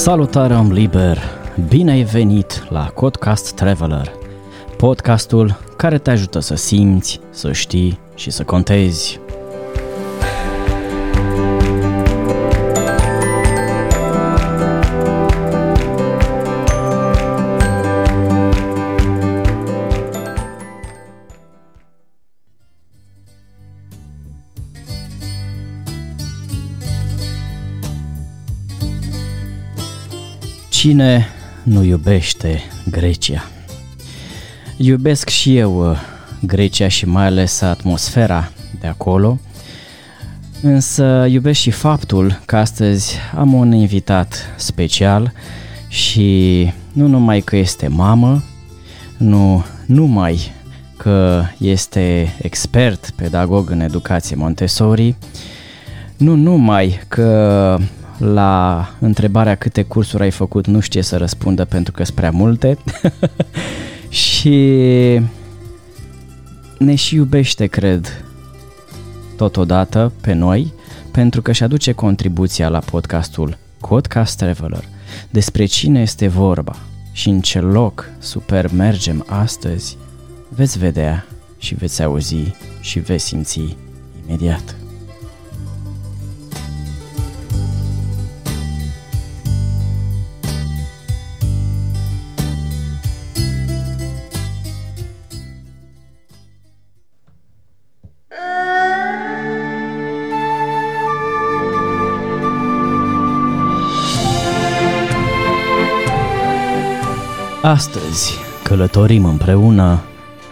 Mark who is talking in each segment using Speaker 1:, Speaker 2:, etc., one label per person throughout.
Speaker 1: Salutare om liber! Bine ai venit la Codcast Traveler, podcastul care te ajută să simți, să știi și să contezi. Cine nu iubește Grecia? Iubesc și eu uh, Grecia și mai ales atmosfera de acolo, însă iubesc și faptul că astăzi am un invitat special și nu numai că este mamă, nu numai că este expert pedagog în educație Montessori, nu numai că la întrebarea câte cursuri ai făcut nu știe să răspundă pentru că sunt prea multe și ne și iubește, cred, totodată pe noi pentru că și aduce contribuția la podcastul Codcast Traveler despre cine este vorba și în ce loc super mergem astăzi, veți vedea și veți auzi și veți simți imediat. Astăzi călătorim împreună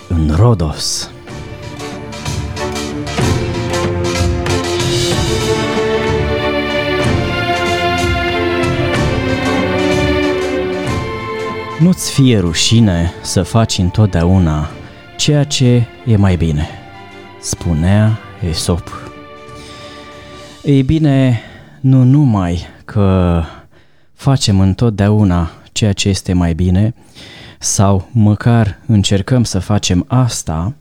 Speaker 1: în Rodos. Nu-ți fie rușine să faci întotdeauna ceea ce e mai bine, spunea Esop. Ei bine, nu numai că facem întotdeauna ceea ce este mai bine sau măcar încercăm să facem asta,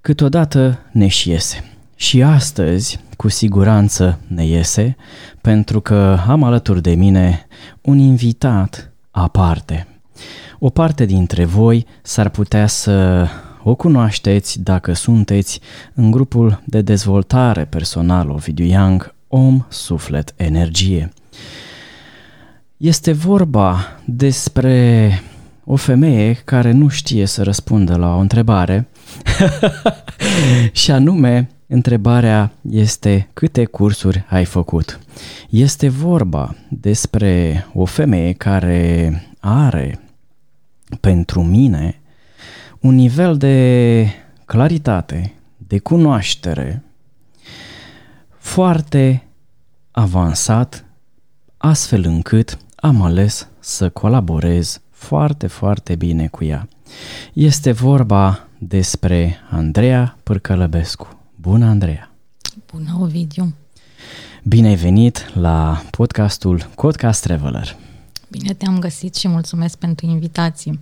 Speaker 1: câteodată ne și iese. Și astăzi, cu siguranță, ne iese, pentru că am alături de mine un invitat aparte. O parte dintre voi s-ar putea să o cunoașteți dacă sunteți în grupul de dezvoltare personală Ovidiu Young Om, Suflet, Energie. Este vorba despre o femeie care nu știe să răspundă la o întrebare și anume întrebarea este câte cursuri ai făcut. Este vorba despre o femeie care are pentru mine un nivel de claritate, de cunoaștere foarte avansat, astfel încât am ales să colaborez foarte, foarte bine cu ea. Este vorba despre Andreea Pârcălăbescu. Bună, Andreea!
Speaker 2: Bună, Ovidiu!
Speaker 1: Bine ai venit la podcastul Codcast Traveler.
Speaker 2: Bine te-am găsit și mulțumesc pentru invitație.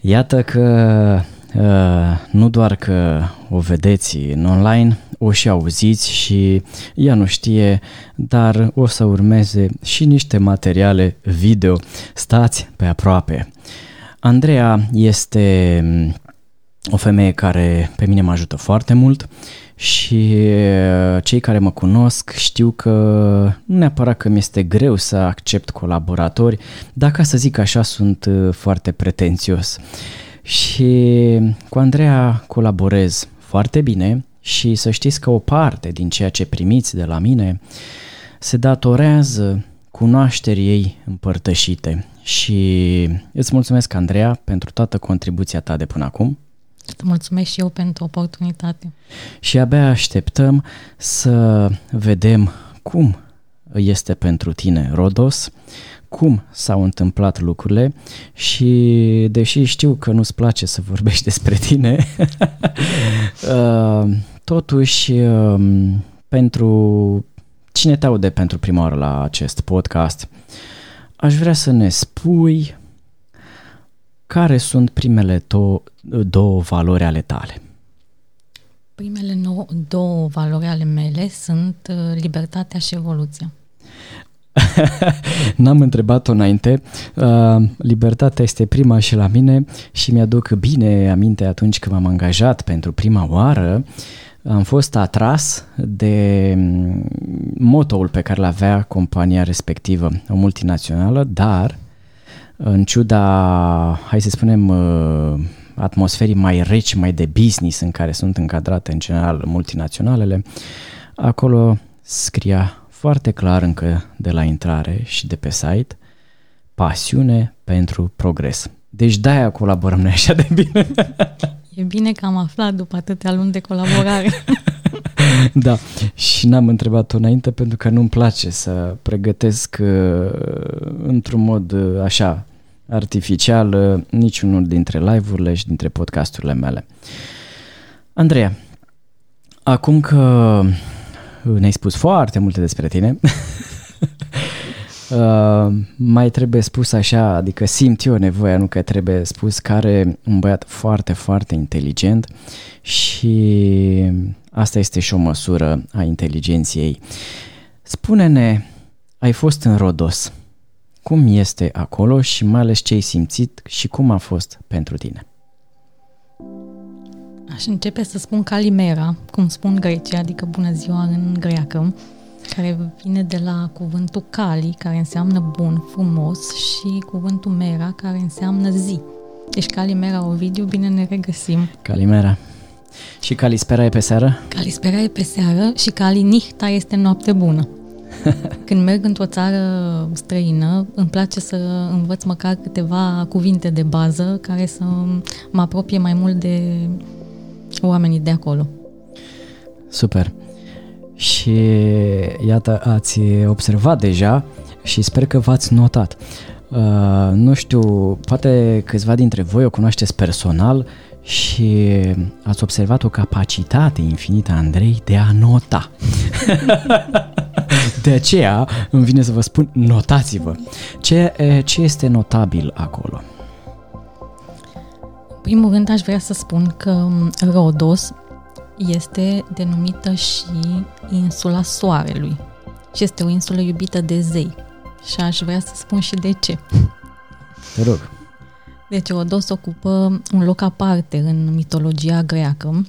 Speaker 1: Iată că uh, nu doar că o vedeți în online, o și auziți și ea nu știe, dar o să urmeze și niște materiale video. Stați pe aproape. Andreea este mm, o femeie care pe mine mă ajută foarte mult și uh, cei care mă cunosc știu că nu neapărat că mi-este greu să accept colaboratori, dar ca să zic așa sunt uh, foarte pretențios. Și cu Andreea colaborez foarte bine, și să știți că o parte din ceea ce primiți de la mine se datorează cunoașterii ei împărtășite și îți mulțumesc, Andreea, pentru toată contribuția ta de până acum.
Speaker 2: Îți mulțumesc și eu pentru oportunitate.
Speaker 1: Și abia așteptăm să vedem cum este pentru tine Rodos, cum s-au întâmplat lucrurile și deși știu că nu-ți place să vorbești despre tine, uh, Totuși, um, pentru cine te aude pentru prima oară la acest podcast, aș vrea să ne spui care sunt primele to- două valori ale tale.
Speaker 2: Primele no- două valori ale mele sunt uh, libertatea și evoluția.
Speaker 1: N-am întrebat-o înainte. Uh, libertatea este prima și la mine și mi-aduc bine aminte atunci când m-am angajat pentru prima oară. Am fost atras de mm, motoul pe care l avea compania respectivă, o multinațională, dar în ciuda, hai să spunem, uh, atmosferii mai reci, mai de business în care sunt încadrate în general multinaționalele, acolo scria foarte clar încă de la intrare și de pe site pasiune pentru progres. Deci de-aia colaborăm noi așa de bine.
Speaker 2: E bine că am aflat după atâtea luni de colaborare.
Speaker 1: da, și n-am întrebat-o înainte pentru că nu-mi place să pregătesc uh, într-un mod uh, așa artificial uh, niciunul dintre live-urile și dintre podcasturile mele. Andreea, acum că ne-ai spus foarte multe despre tine, Uh, mai trebuie spus așa, adică simt eu nevoia, nu că trebuie spus, care un băiat foarte, foarte inteligent și asta este și o măsură a inteligenției ei. Spune-ne, ai fost în Rodos, cum este acolo și mai ales ce ai simțit și cum a fost pentru tine?
Speaker 2: Aș începe să spun Calimera, cum spun grecii, adică bună ziua în greacă care vine de la cuvântul cali, care înseamnă bun, frumos, și cuvântul mera, care înseamnă zi. Deci Calimera, Ovidiu, bine ne regăsim.
Speaker 1: Calimera. Și Calispera e pe seară?
Speaker 2: Calispera e pe seară și Calinihta este noapte bună. Când merg într-o țară străină, îmi place să învăț măcar câteva cuvinte de bază care să mă apropie mai mult de oamenii de acolo.
Speaker 1: Super și iată ați observat deja și sper că v-ați notat. Uh, nu știu, poate câțiva dintre voi o cunoașteți personal și ați observat o capacitate infinită a Andrei de a nota. de aceea îmi vine să vă spun, notați-vă. Ce, ce este notabil acolo?
Speaker 2: În primul rând aș vrea să spun că Rodos este denumită și insula Soarelui și este o insulă iubită de zei. Și aș vrea să spun și de ce.
Speaker 1: Te rog.
Speaker 2: Deci Rodos ocupă un loc aparte în mitologia greacă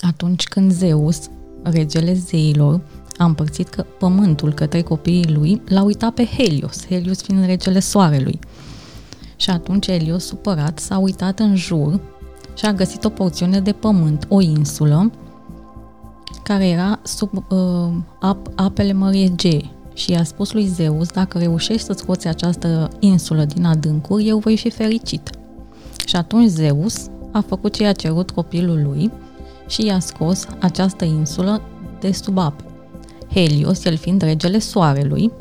Speaker 2: atunci când Zeus, regele zeilor, a împărțit că pământul către copiii lui, l-a uitat pe Helios, Helios fiind regele soarelui. Și atunci Helios, supărat, s-a uitat în jur și a găsit o porțiune de pământ, o insulă, care era sub uh, ap- apele Mării Egee și i-a spus lui Zeus, dacă reușești să scoți această insulă din adâncuri, eu voi fi fericit. Și atunci Zeus a făcut ce a cerut copilul lui și i-a scos această insulă de sub ape. Helios, el fiind regele soarelui,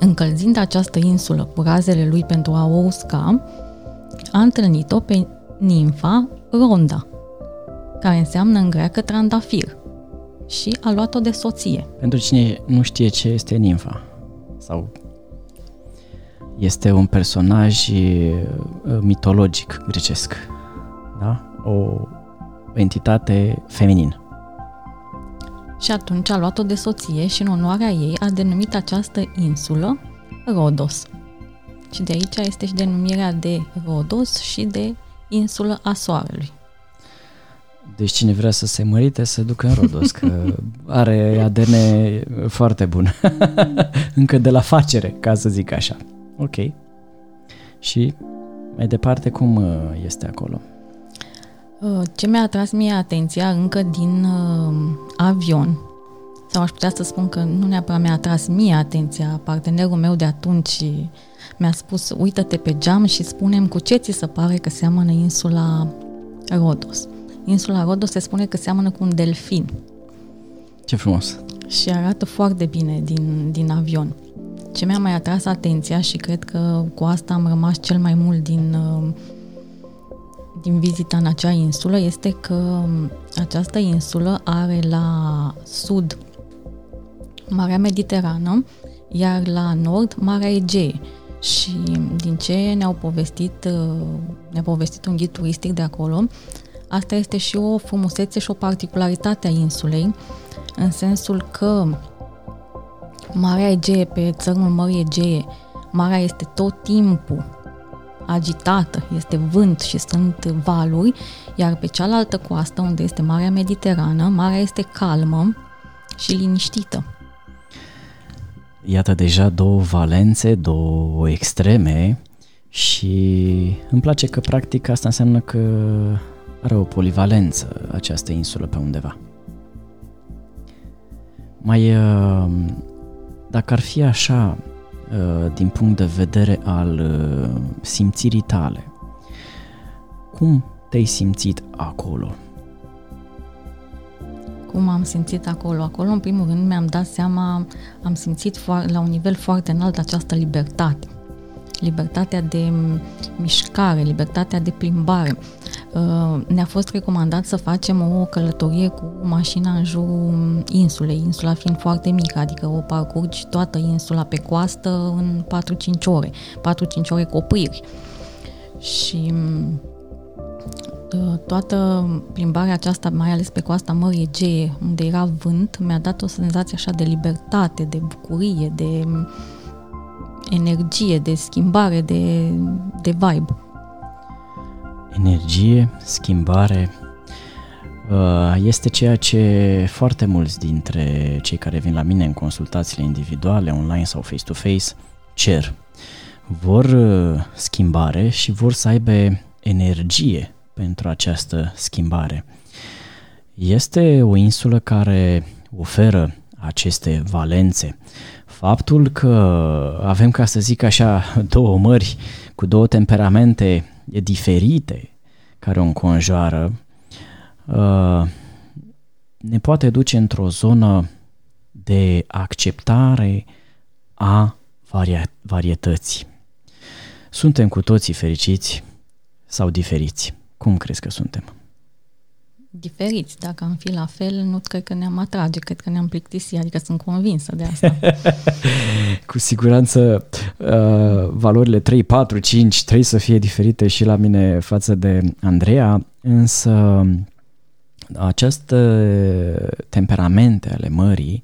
Speaker 2: încălzind această insulă cu razele lui pentru a o usca, a întâlnit-o pe nimfa Ronda, care înseamnă în greacă trandafir, și a luat-o de soție.
Speaker 1: Pentru cine nu știe ce este nimfa sau este un personaj uh, mitologic grecesc, da? O entitate feminină.
Speaker 2: Și atunci a luat-o de soție și în onoarea ei a denumit această insulă Rodos. Și de aici este și denumirea de Rodos și de insulă a Soarelui.
Speaker 1: Deci cine vrea să se mărite, să ducă în Rodos, că are ADN foarte bun. Încă de la facere, ca să zic așa. Ok. Și mai departe, cum uh, este acolo?
Speaker 2: Uh, ce mi-a atras mie atenția încă din uh, avion, sau aș putea să spun că nu neapărat mi-a atras mie atenția, partenerul meu de atunci mi-a spus, uită-te pe geam și spunem cu ce ți se pare că seamănă insula Rodos. Insula Rodos se spune că seamănă cu un delfin.
Speaker 1: Ce frumos!
Speaker 2: Și arată foarte bine din, din avion. Ce mi-a mai atras atenția și cred că cu asta am rămas cel mai mult din, din vizita în acea insulă este că această insulă are la sud Marea Mediterană, iar la nord Marea Egee. Și din ce ne-au povestit, ne-a povestit un ghid turistic de acolo, asta este și o frumusețe și o particularitate a insulei, în sensul că Marea Egee, pe țărmul Mării Egee, marea este tot timpul agitată, este vânt și sunt valuri, iar pe cealaltă coastă, unde este Marea Mediterană, marea este calmă și liniștită.
Speaker 1: Iată deja două valențe, două extreme și îmi place că practic asta înseamnă că are o polivalență această insulă pe undeva. Mai, uh, dacă ar fi așa, uh, din punct de vedere al uh, simțirii tale, cum te-ai simțit acolo?
Speaker 2: Cum am simțit acolo? Acolo, în primul rând, mi-am dat seama, am simțit la un nivel foarte înalt această libertate libertatea de mișcare, libertatea de plimbare. Uh, ne-a fost recomandat să facem o călătorie cu mașina în jurul insulei, insula fiind foarte mică, adică o parcurgi toată insula pe coastă în 4-5 ore, 4-5 ore cu opriri. Și uh, toată plimbarea aceasta, mai ales pe coasta Mării Egee, unde era vânt, mi-a dat o senzație așa de libertate, de bucurie, de energie, de schimbare, de, de vibe.
Speaker 1: Energie, schimbare, uh, este ceea ce foarte mulți dintre cei care vin la mine în consultațiile individuale, online sau face-to-face, cer. Vor uh, schimbare și vor să aibă energie pentru această schimbare. Este o insulă care oferă aceste valențe faptul că avem, ca să zic așa, două mări cu două temperamente diferite care o înconjoară, uh, ne poate duce într-o zonă de acceptare a varietății. Suntem cu toții fericiți sau diferiți? Cum crezi că suntem?
Speaker 2: diferiți. Dacă am fi la fel, nu cred că ne-am atrage, cred că ne-am plictisit, adică sunt convinsă de asta.
Speaker 1: Cu siguranță uh, valorile 3, 4, 5 trebuie să fie diferite și la mine față de Andreea, însă aceste temperamente ale mării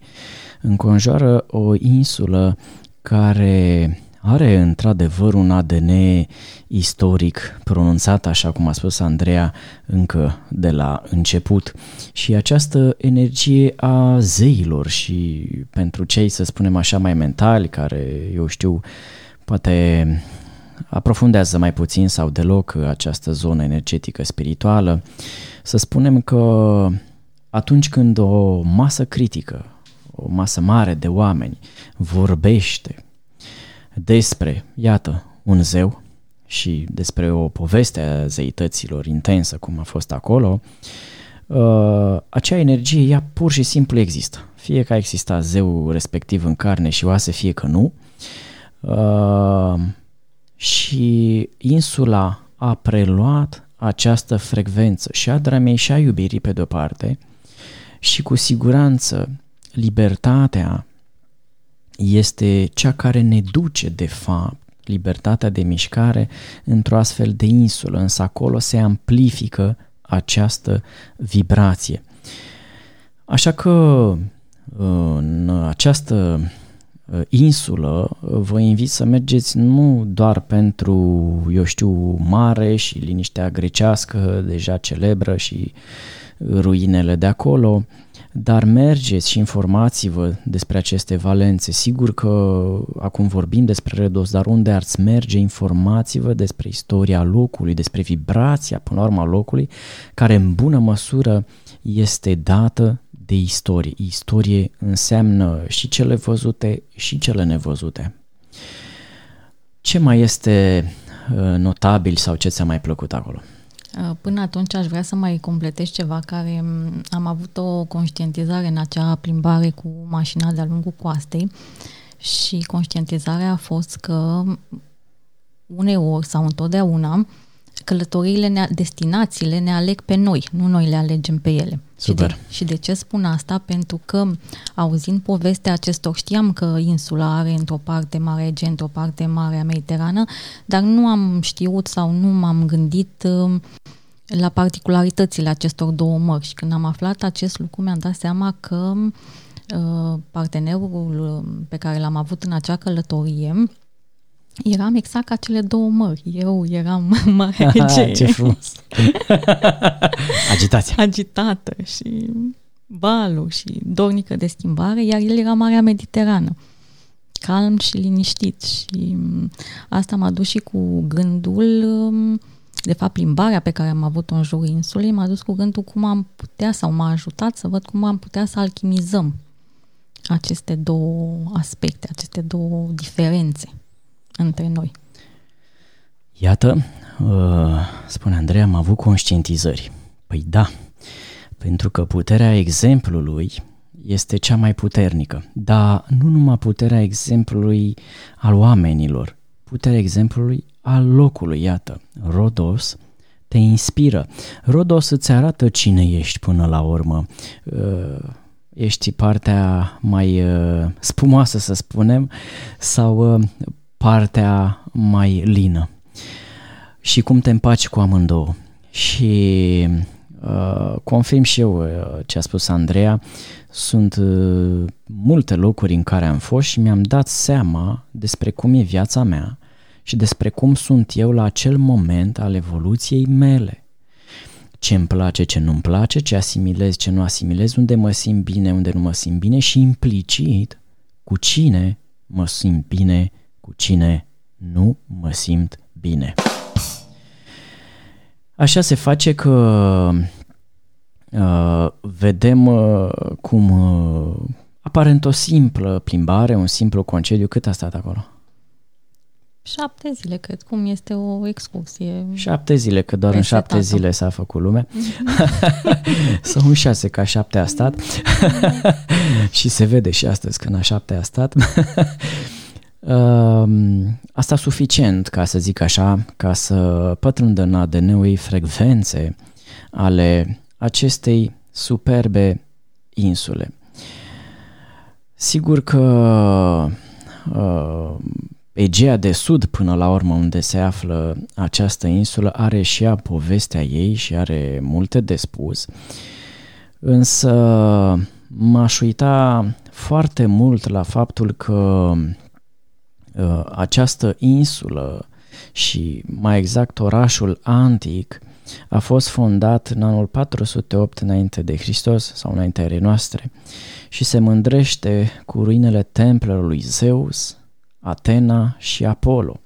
Speaker 1: înconjoară o insulă care are într-adevăr un ADN istoric pronunțat, așa cum a spus Andreea, încă de la început. Și această energie a zeilor și pentru cei, să spunem așa, mai mentali, care, eu știu, poate aprofundează mai puțin sau deloc această zonă energetică spirituală, să spunem că atunci când o masă critică, o masă mare de oameni vorbește despre, iată, un zeu și despre o poveste a zeităților intensă cum a fost acolo, uh, acea energie ea pur și simplu există. Fie că a existat zeu respectiv în carne și oase, fie că nu. Uh, și insula a preluat această frecvență și a dramei și a iubirii pe de-o parte și cu siguranță libertatea este cea care ne duce, de fapt, libertatea de mișcare într-o astfel de insulă, însă acolo se amplifică această vibrație. Așa că în această uh, insulă vă invit să mergeți nu doar pentru, eu știu, mare și liniștea grecească, deja celebră și ruinele de acolo, dar mergeți și informați-vă despre aceste valențe. Sigur că acum vorbim despre Redos, dar unde ați merge, informați-vă despre istoria locului, despre vibrația, până la urmă, locului, care în bună măsură este dată de istorie. Istorie înseamnă și cele văzute și cele nevăzute. Ce mai este uh, notabil sau ce ți-a mai plăcut acolo?
Speaker 2: Uh, până atunci aș vrea să mai completez ceva care mm, am avut o conștientizare în acea plimbare cu mașina de-a lungul coastei și conștientizarea a fost că uneori sau întotdeauna călătoriile, ne, destinațiile ne aleg pe noi, nu noi le alegem pe ele.
Speaker 1: Super.
Speaker 2: Și de, și de ce spun asta? Pentru că auzind povestea acestor, știam că insula are într-o parte Marea Ege, într-o parte Marea Mediterană, dar nu am știut sau nu m-am gândit uh, la particularitățile acestor două mări și când am aflat acest lucru mi-am dat seama că uh, partenerul pe care l-am avut în acea călătorie, eram exact ca cele două mări. Eu eram mare
Speaker 1: Ce frumos! Agitația.
Speaker 2: Agitată și valul și dornică de schimbare, iar el era Marea Mediterană. Calm și liniștit și mm, asta m-a dus și cu gândul, mm, de fapt plimbarea pe care am avut-o în jurul insulei m-a dus cu gândul cum am putea sau m-a ajutat să văd cum am putea să alchimizăm aceste două aspecte, aceste două diferențe între noi.
Speaker 1: Iată, uh, spune Andrei, am avut conștientizări. Păi da, pentru că puterea exemplului este cea mai puternică, dar nu numai puterea exemplului al oamenilor, puterea exemplului al locului, iată, Rodos te inspiră. Rodos îți arată cine ești până la urmă. Uh, ești partea mai uh, spumoasă, să spunem, sau partea mai lină și cum te împaci cu amândouă. Și uh, confirm și eu uh, ce a spus Andreea, sunt uh, multe locuri în care am fost și mi-am dat seama despre cum e viața mea și despre cum sunt eu la acel moment al evoluției mele. Ce îmi place, ce nu-mi place, ce asimilez, ce nu asimilez, unde mă simt bine, unde nu mă simt bine și implicit cu cine mă simt bine cu cine nu mă simt bine. Așa se face că uh, vedem uh, cum uh, aparent o simplă plimbare, un simplu concediu, cât a stat acolo?
Speaker 2: Șapte zile, cred, cum este o excursie.
Speaker 1: Șapte zile, că doar în șapte tata. zile s-a făcut lumea. Sau în șase, ca șapte a stat. și se vede și astăzi când a șapte a stat. Ehm, asta suficient, ca să zic așa, ca să pătrundă în ADN-ul frecvențe ale acestei superbe insule. Sigur că uh, Egea de Sud, până la urmă, unde se află această insulă, are și ea povestea ei și are multe de spus, însă m-aș uita foarte mult la faptul că Uh, această insulă și mai exact orașul antic a fost fondat în anul 408 înainte de Hristos sau înainte erei noastre și se mândrește cu ruinele templelor lui Zeus, Atena și Apollo.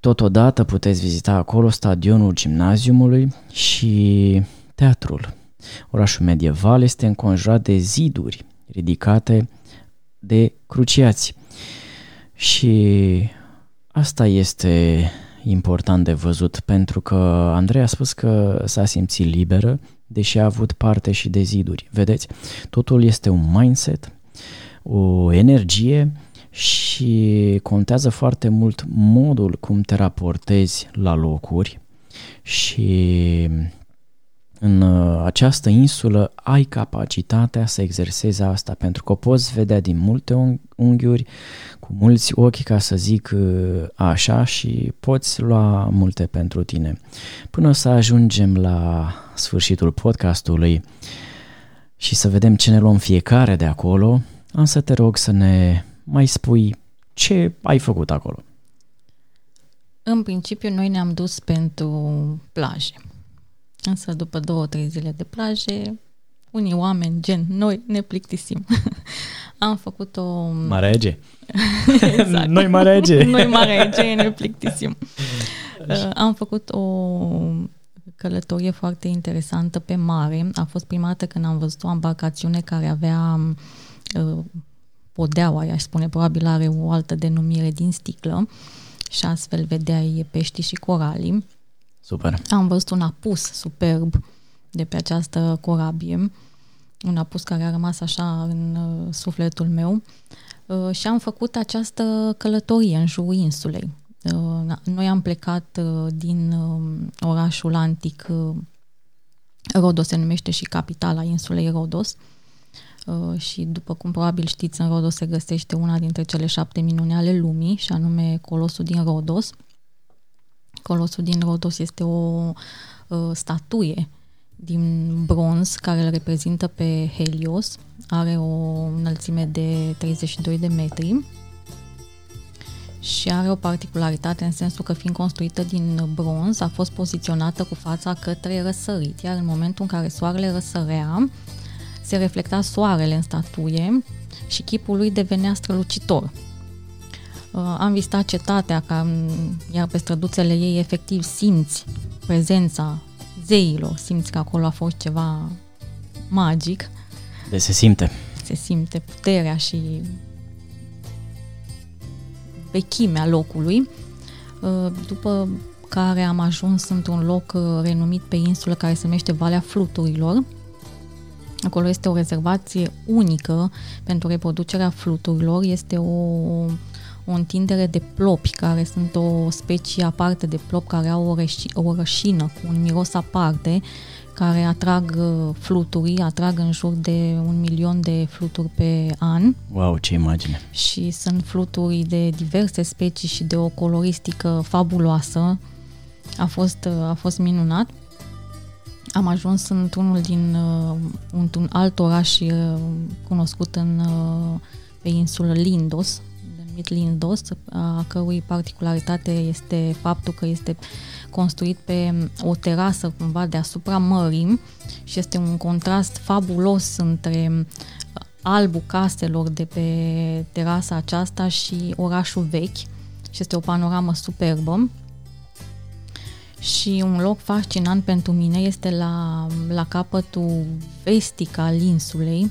Speaker 1: Totodată puteți vizita acolo stadionul gimnaziumului și teatrul. Orașul medieval este înconjurat de ziduri ridicate de cruciați. Și asta este important de văzut pentru că Andrei a spus că s-a simțit liberă, deși a avut parte și de ziduri. Vedeți, totul este un mindset, o energie și contează foarte mult modul cum te raportezi la locuri și în uh, această insulă ai capacitatea să exersezi asta pentru că o poți vedea din multe unghiuri, cu mulți ochi ca să zic uh, așa și poți lua multe pentru tine. Până să ajungem la sfârșitul podcastului și să vedem ce ne luăm fiecare de acolo, am să te rog să ne mai spui ce ai făcut acolo.
Speaker 2: În principiu, noi ne-am dus pentru plaje. Însă după două, trei zile de plaje, unii oameni, gen noi, ne plictisim. Am făcut o...
Speaker 1: Mare Ege. exact. Noi Mare Ege.
Speaker 2: noi Mare Ege ne plictisim. Uh, am făcut o călătorie foarte interesantă pe mare. A fost prima dată când am văzut o embarcațiune care avea uh, podeaua, i-aș spune, probabil are o altă denumire din sticlă și astfel vedeai pești și coralii.
Speaker 1: Super.
Speaker 2: Am văzut un apus superb de pe această corabie, un apus care a rămas așa în uh, sufletul meu uh, și am făcut această călătorie în jurul insulei. Uh, noi am plecat uh, din uh, orașul antic uh, Rodos se numește și capitala insulei Rodos uh, și după cum probabil știți în Rodos se găsește una dintre cele șapte minuni ale lumii și anume Colosul din Rodos Colosul din Rodos este o uh, statuie din bronz care îl reprezintă pe Helios, are o înălțime de 32 de metri și are o particularitate în sensul că fiind construită din bronz, a fost poziționată cu fața către răsărit, iar în momentul în care soarele răsărea, se reflecta soarele în statuie și chipul lui devenea strălucitor. Uh, am vizitat cetatea, ca, iar pe străduțele ei efectiv simți prezența zeilor, simți că acolo a fost ceva magic.
Speaker 1: De se simte.
Speaker 2: Se simte puterea și vechimea locului, uh, după care am ajuns într-un loc uh, renumit pe insulă care se numește Valea Fluturilor. Acolo este o rezervație unică pentru reproducerea fluturilor, este o, o întindere de plopi, care sunt o specie aparte de plop care au o, răși, o rășină cu un miros aparte, care atrag uh, fluturi, atrag în jur de un milion de fluturi pe an.
Speaker 1: Wow, ce imagine!
Speaker 2: Și sunt fluturi de diverse specii și de o coloristică fabuloasă. A fost, uh, a fost minunat. Am ajuns într-unul din uh, într-un alt oraș cunoscut în, pe insulă Lindos, denumit Lindos, a cărui particularitate este faptul că este construit pe o terasă cumva deasupra mării și este un contrast fabulos între albul caselor de pe terasa aceasta și orașul vechi și este o panoramă superbă. Și un loc fascinant pentru mine este la, la capătul vestic al insulei,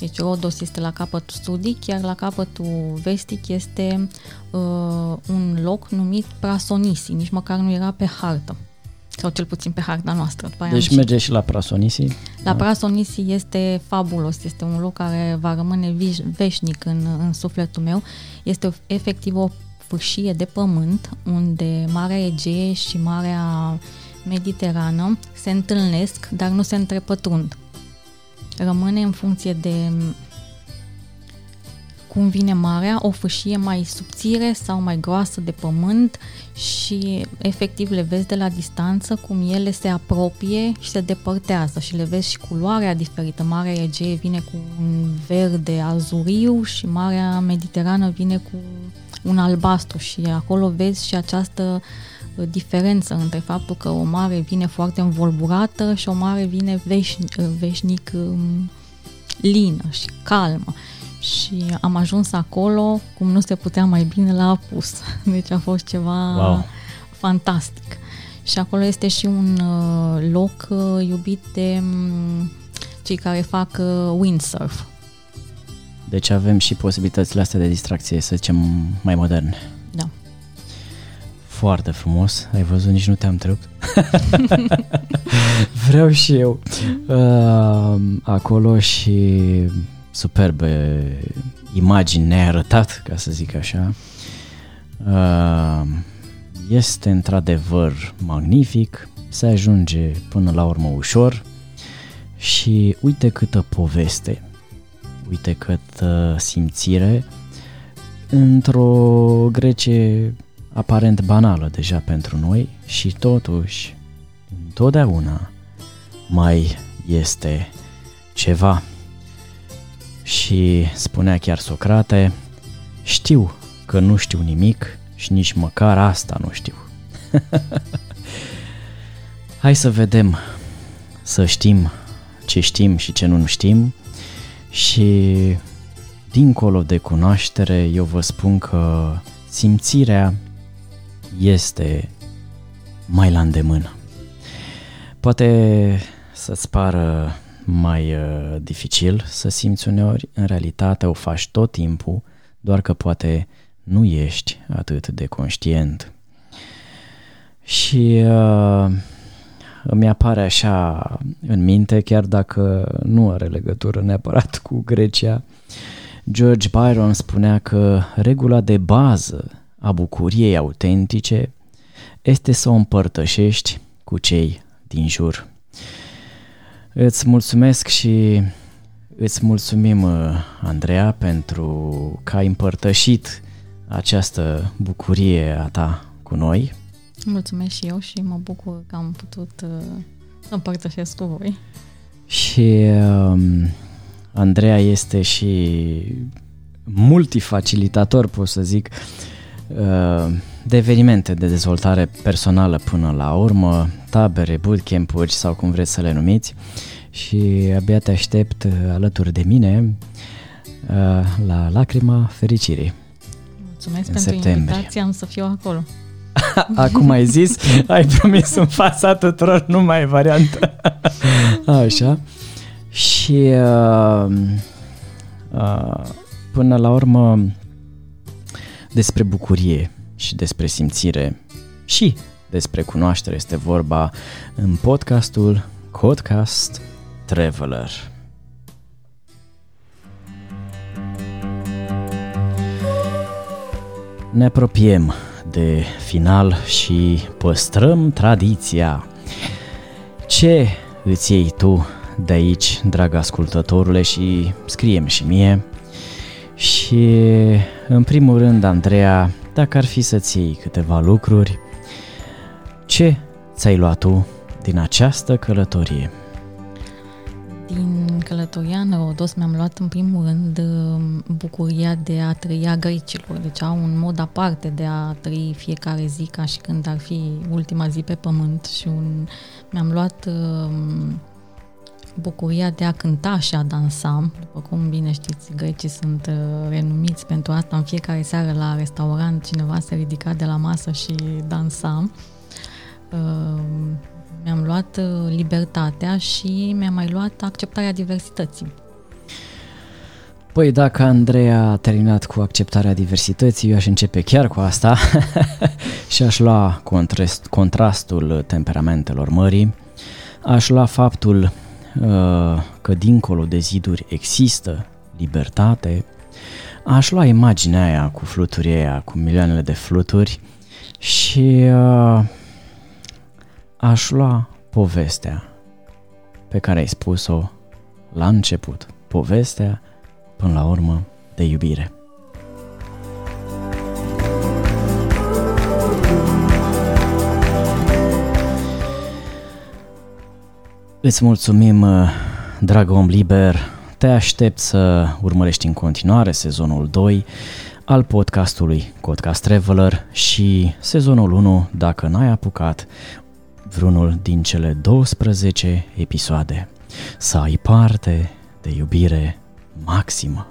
Speaker 2: deci Rodos este la capătul sudic, iar la capătul vestic este uh, un loc numit Prasonisi, nici măcar nu era pe hartă sau cel puțin pe harta noastră.
Speaker 1: După deci merge și la Prasonisi?
Speaker 2: La Prasonisi este fabulos, este un loc care va rămâne veșnic în, în sufletul meu. Este efectiv o fâșie de pământ unde Marea Egee și Marea Mediterană se întâlnesc, dar nu se întrepătrund rămâne în funcție de cum vine marea, o fâșie mai subțire sau mai groasă de pământ și efectiv le vezi de la distanță cum ele se apropie și se depărtează și le vezi și culoarea diferită. Marea Egee vine cu un verde azuriu și Marea Mediterană vine cu un albastru și acolo vezi și această Uh, diferență între faptul că o mare vine foarte învolburată și o mare vine veșnic, uh, veșnic um, lină și calmă. Și am ajuns acolo cum nu se putea mai bine la apus. Deci a fost ceva wow. fantastic. Și acolo este și un uh, loc iubit de um, cei care fac windsurf.
Speaker 1: Deci avem și posibilitățile astea de distracție, să zicem, mai moderne.
Speaker 2: Da.
Speaker 1: Foarte frumos, ai văzut, nici nu te-am întrebat. Vreau și eu uh, acolo și superbe imagini ne-ai arătat, ca să zic așa. Uh, este într-adevăr magnific, se ajunge până la urmă ușor și uite câtă poveste, uite câtă simțire într-o Grecie aparent banală deja pentru noi și totuși întotdeauna mai este ceva. Și spunea chiar Socrate, știu că nu știu nimic și nici măcar asta nu știu. Hai să vedem, să știm ce știm și ce nu știm și dincolo de cunoaștere eu vă spun că simțirea este mai la îndemână. Poate să-ți pară mai uh, dificil să simți uneori, în realitate o faci tot timpul, doar că poate nu ești atât de conștient. Și uh, îmi apare așa în minte, chiar dacă nu are legătură neapărat cu Grecia, George Byron spunea că regula de bază a bucuriei autentice este să o împărtășești cu cei din jur. Îți mulțumesc și îți mulțumim, Andreea, pentru că ai împărtășit această bucurie a ta cu noi.
Speaker 2: Mulțumesc și eu și mă bucur că am putut uh, să împărtășesc cu voi.
Speaker 1: Și um, Andreea este și multifacilitator, pot să zic, uh, de evenimente de dezvoltare personală până la urmă, tabere, bootcamp-uri sau cum vreți să le numiți și abia te aștept uh, alături de mine uh, la Lacrima Fericirii.
Speaker 2: Mulțumesc în pentru septembrie. invitație, am să fiu acolo.
Speaker 1: Acum ai zis, ai promis în fața tuturor, nu mai e variantă. Așa. Și uh, uh, până la urmă despre bucurie și despre simțire și despre cunoaștere este vorba în podcastul Codcast Traveler. Ne apropiem de final și păstrăm tradiția. Ce îți iei tu de aici, drag ascultătorule, și scriem și mie. Și, în primul rând, Andreea, dacă ar fi să-ți iei câteva lucruri, ce ți-ai luat tu din această călătorie?
Speaker 2: Din călătoria în Rodos mi-am luat în primul rând bucuria de a trăi grecilor, deci au un mod aparte de a trăi fiecare zi ca și când ar fi ultima zi pe pământ și un, mi-am luat uh, bucuria de a cânta și a dansa. După cum bine știți, grecii sunt uh, renumiți pentru asta. În fiecare seară la restaurant cineva se ridica de la masă și dansa. Uh, mi-am luat uh, libertatea și mi-am mai luat acceptarea diversității.
Speaker 1: Păi dacă Andreea a terminat cu acceptarea diversității, eu aș începe chiar cu asta și aș lua contrast, contrastul temperamentelor mării, aș lua faptul Uh, că dincolo de ziduri există libertate, aș lua imaginea aia cu fluturii aia, cu milioanele de fluturi și uh, aș lua povestea pe care ai spus-o la început. Povestea, până la urmă, de iubire. Îți mulțumim, uh, drag om liber, te aștept să urmărești în continuare sezonul 2 al podcastului Podcast Traveler și sezonul 1 dacă n-ai apucat vreunul din cele 12 episoade. Să ai parte de iubire maximă.